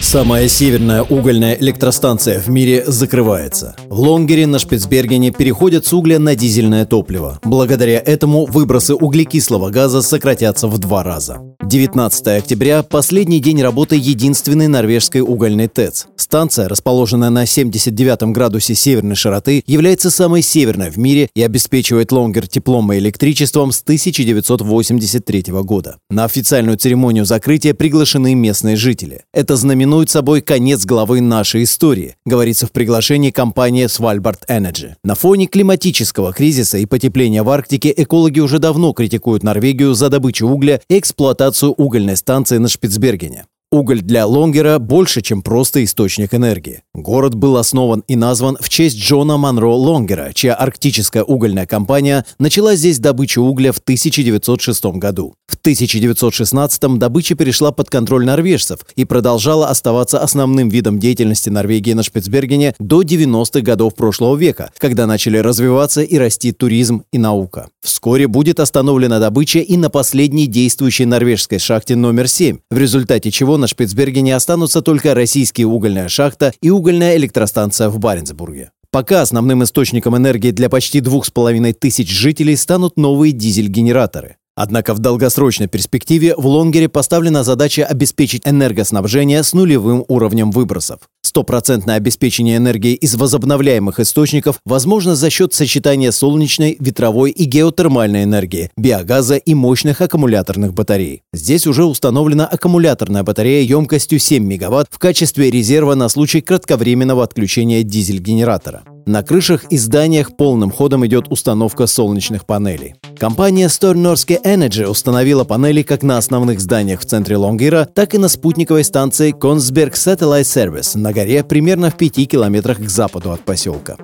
Самая северная угольная электростанция в мире закрывается. В Лонгере на Шпицбергене переходят с угля на дизельное топливо. Благодаря этому выбросы углекислого газа сократятся в два раза. 19 октября – последний день работы единственной норвежской угольной ТЭЦ. Станция, расположенная на 79 градусе северной широты, является самой северной в мире и обеспечивает Лонгер теплом и электричеством с 1983 года. На официальную церемонию закрытия приглашены местные жители. Это знаменует собой конец главы нашей истории, говорится в приглашении компании Svalbard Energy. На фоне климатического кризиса и потепления в Арктике экологи уже давно критикуют Норвегию за добычу угля и эксплуатацию угольной станции на Шпицбергене. Уголь для Лонгера больше, чем просто источник энергии. Город был основан и назван в честь Джона Монро Лонгера, чья арктическая угольная компания начала здесь добычу угля в 1906 году. В 1916 добыча перешла под контроль норвежцев и продолжала оставаться основным видом деятельности Норвегии на Шпицбергене до 90-х годов прошлого века, когда начали развиваться и расти туризм и наука. Вскоре будет остановлена добыча и на последней действующей норвежской шахте номер 7, в результате чего на Шпицбергене останутся только российские угольная шахта и угольная электростанция в Баренцбурге. Пока основным источником энергии для почти двух с половиной тысяч жителей станут новые дизель-генераторы. Однако в долгосрочной перспективе в Лонгере поставлена задача обеспечить энергоснабжение с нулевым уровнем выбросов. Стопроцентное обеспечение энергии из возобновляемых источников возможно за счет сочетания солнечной, ветровой и геотермальной энергии, биогаза и мощных аккумуляторных батарей. Здесь уже установлена аккумуляторная батарея емкостью 7 мегаватт в качестве резерва на случай кратковременного отключения дизель-генератора. На крышах и зданиях полным ходом идет установка солнечных панелей. Компания Stornorske Energy установила панели как на основных зданиях в центре Лонгира, так и на спутниковой станции Консберг Satellite Service на горе примерно в пяти километрах к западу от поселка.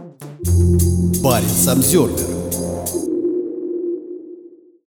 Баренц Обзервер.